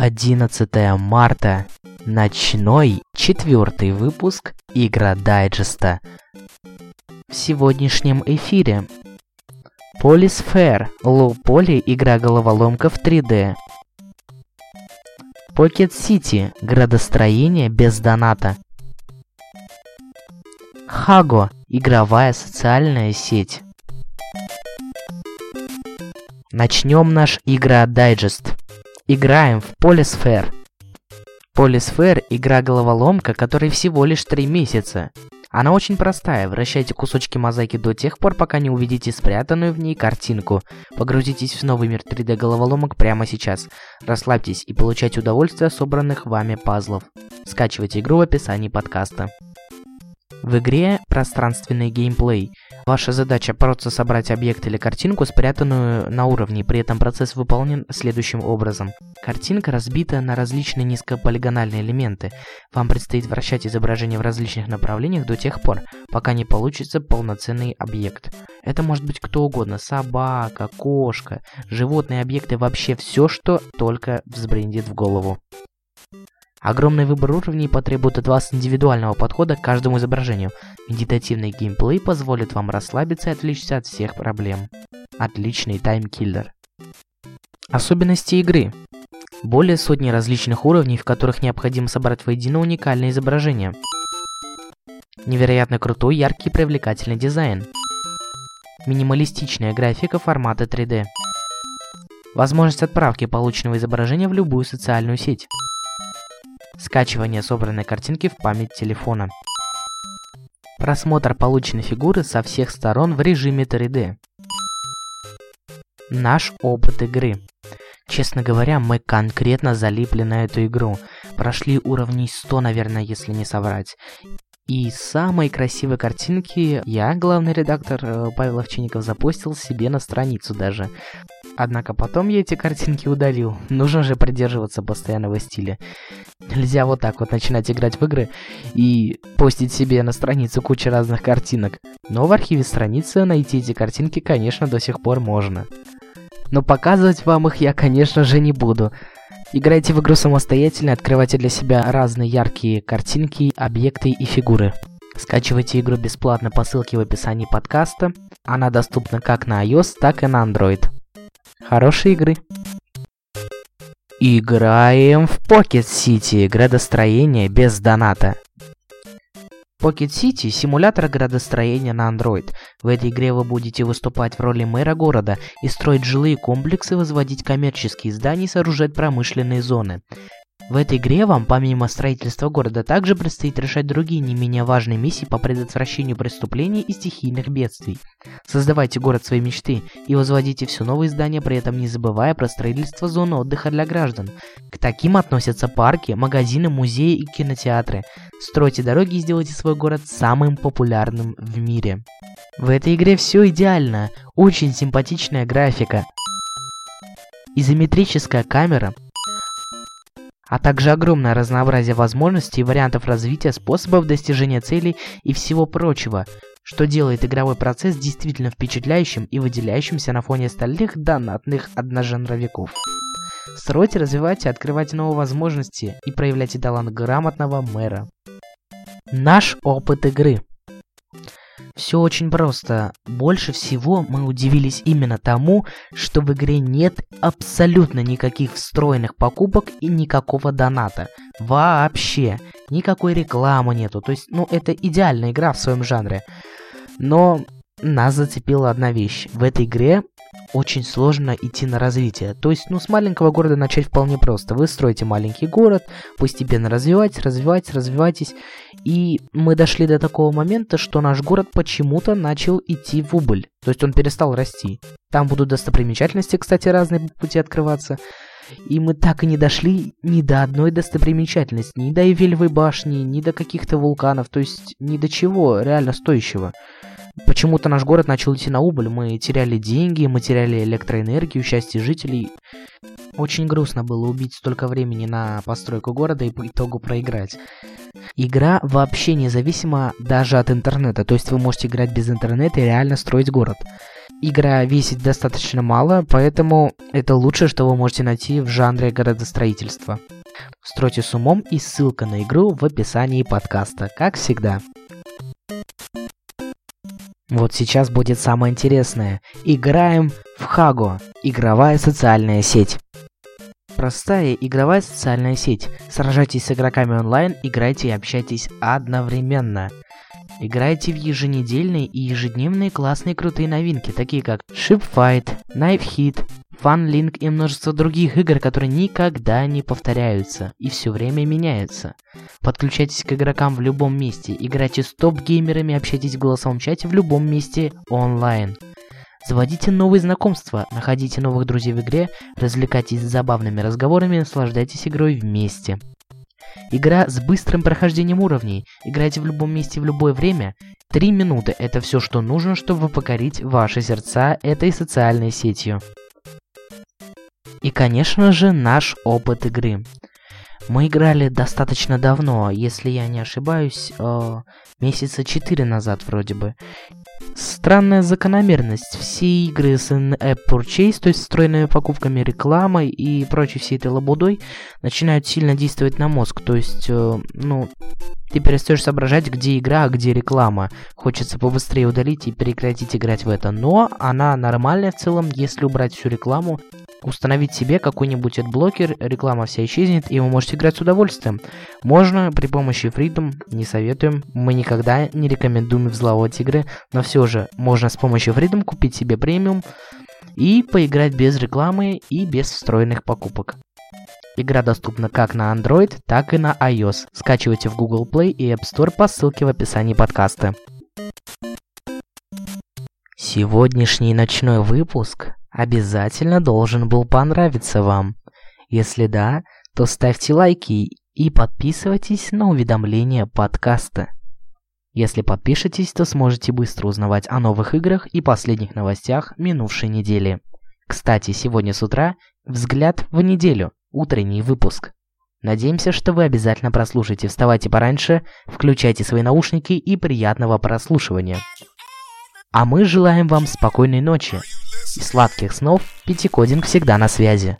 11 марта. Ночной четвертый выпуск Игра Дайджеста. В сегодняшнем эфире Полис Fair, Лоу Поли, игра головоломка в 3D. Pocket City, градостроение без доната. Хаго, игровая социальная сеть. Начнем наш Игра Дайджест. Играем в Полисфер. Полисфер – игра-головоломка, которой всего лишь 3 месяца. Она очень простая, вращайте кусочки мозаики до тех пор, пока не увидите спрятанную в ней картинку. Погрузитесь в новый мир 3D головоломок прямо сейчас. Расслабьтесь и получайте удовольствие от собранных вами пазлов. Скачивайте игру в описании подкаста. В игре пространственный геймплей. Ваша задача просто собрать объект или картинку, спрятанную на уровне, при этом процесс выполнен следующим образом. Картинка разбита на различные низкополигональные элементы. Вам предстоит вращать изображение в различных направлениях до тех пор, пока не получится полноценный объект. Это может быть кто угодно, собака, кошка, животные объекты, вообще все, что только взбрендит в голову. Огромный выбор уровней потребует от вас индивидуального подхода к каждому изображению. Медитативный геймплей позволит вам расслабиться и отвлечься от всех проблем. Отличный таймкиллер. Особенности игры. Более сотни различных уровней, в которых необходимо собрать воедино уникальное изображение. Невероятно крутой, яркий и привлекательный дизайн. Минималистичная графика формата 3D. Возможность отправки полученного изображения в любую социальную сеть. Скачивание собранной картинки в память телефона. Просмотр полученной фигуры со всех сторон в режиме 3D. Наш опыт игры. Честно говоря, мы конкретно залипли на эту игру. Прошли уровней 100, наверное, если не соврать. И самые красивые картинки я, главный редактор э, Павел Овчинников, запустил себе на страницу даже. Однако потом я эти картинки удалил. Нужно же придерживаться постоянного стиля. Нельзя вот так вот начинать играть в игры и постить себе на страницу кучу разных картинок. Но в архиве страницы найти эти картинки, конечно, до сих пор можно. Но показывать вам их я, конечно же, не буду. Играйте в игру самостоятельно, открывайте для себя разные яркие картинки, объекты и фигуры. Скачивайте игру бесплатно по ссылке в описании подкаста. Она доступна как на iOS, так и на Android. Хорошей игры! Играем в Pocket City, градостроение без доната. Pocket City – симулятор градостроения на Android. В этой игре вы будете выступать в роли мэра города и строить жилые комплексы, возводить коммерческие здания и сооружать промышленные зоны. В этой игре вам, помимо строительства города, также предстоит решать другие не менее важные миссии по предотвращению преступлений и стихийных бедствий. Создавайте город своей мечты и возводите все новые здания, при этом не забывая про строительство зоны отдыха для граждан. К таким относятся парки, магазины, музеи и кинотеатры. Стройте дороги и сделайте свой город самым популярным в мире. В этой игре все идеально, очень симпатичная графика, изометрическая камера, а также огромное разнообразие возможностей, вариантов развития, способов достижения целей и всего прочего, что делает игровой процесс действительно впечатляющим и выделяющимся на фоне остальных донатных одножанровиков. Стройте, развивайте, открывайте новые возможности и проявляйте талант грамотного мэра. Наш опыт игры. Все очень просто. Больше всего мы удивились именно тому, что в игре нет абсолютно никаких встроенных покупок и никакого доната. Вообще. Никакой рекламы нету. То есть, ну, это идеальная игра в своем жанре. Но нас зацепила одна вещь. В этой игре очень сложно идти на развитие. То есть, ну, с маленького города начать вполне просто. Вы строите маленький город, постепенно развивайтесь, развивайтесь, развивайтесь. И мы дошли до такого момента, что наш город почему-то начал идти в убыль. То есть он перестал расти. Там будут достопримечательности, кстати, разные пути открываться. И мы так и не дошли ни до одной достопримечательности, ни до Эвельвой башни, ни до каких-то вулканов, то есть ни до чего реально стоящего. Почему-то наш город начал идти на убыль, мы теряли деньги, мы теряли электроэнергию, счастье жителей. Очень грустно было убить столько времени на постройку города и по итогу проиграть. Игра вообще независима даже от интернета, то есть вы можете играть без интернета и реально строить город. игра весит достаточно мало, поэтому это лучшее, что вы можете найти в жанре городостроительства. Стройте с умом и ссылка на игру в описании подкаста, как всегда. Вот сейчас будет самое интересное. Играем в Хаго. Игровая социальная сеть. Простая игровая социальная сеть. Сражайтесь с игроками онлайн, играйте и общайтесь одновременно. Играйте в еженедельные и ежедневные классные крутые новинки, такие как Ship Fight, Knife Hit, Fun Link и множество других игр, которые никогда не повторяются и все время меняются. Подключайтесь к игрокам в любом месте, играйте с топ-геймерами, общайтесь в голосовом чате в любом месте онлайн. Заводите новые знакомства, находите новых друзей в игре, развлекайтесь забавными разговорами, наслаждайтесь игрой вместе. Игра с быстрым прохождением уровней. Играйте в любом месте в любое время. Три минуты – это все, что нужно, чтобы покорить ваши сердца этой социальной сетью. И, конечно же, наш опыт игры. Мы играли достаточно давно, если я не ошибаюсь, э, месяца 4 назад вроде бы. Странная закономерность. Все игры с in-app purchase, то есть встроенными покупками, рекламой и прочей всей этой лабудой, начинают сильно действовать на мозг. То есть, э, ну, ты перестаешь соображать, где игра, а где реклама. Хочется побыстрее удалить и прекратить играть в это. Но она нормальная в целом, если убрать всю рекламу установить себе какой-нибудь адблокер, реклама вся исчезнет, и вы можете играть с удовольствием. Можно при помощи Freedom, не советуем, мы никогда не рекомендуем взломать игры, но все же можно с помощью Freedom купить себе премиум и поиграть без рекламы и без встроенных покупок. Игра доступна как на Android, так и на iOS. Скачивайте в Google Play и App Store по ссылке в описании подкаста. Сегодняшний ночной выпуск обязательно должен был понравиться вам. Если да, то ставьте лайки и подписывайтесь на уведомления подкаста. Если подпишетесь, то сможете быстро узнавать о новых играх и последних новостях минувшей недели. Кстати, сегодня с утра взгляд в неделю, утренний выпуск. Надеемся, что вы обязательно прослушаете. Вставайте пораньше, включайте свои наушники и приятного прослушивания. А мы желаем вам спокойной ночи и сладких снов Пятикодинг всегда на связи.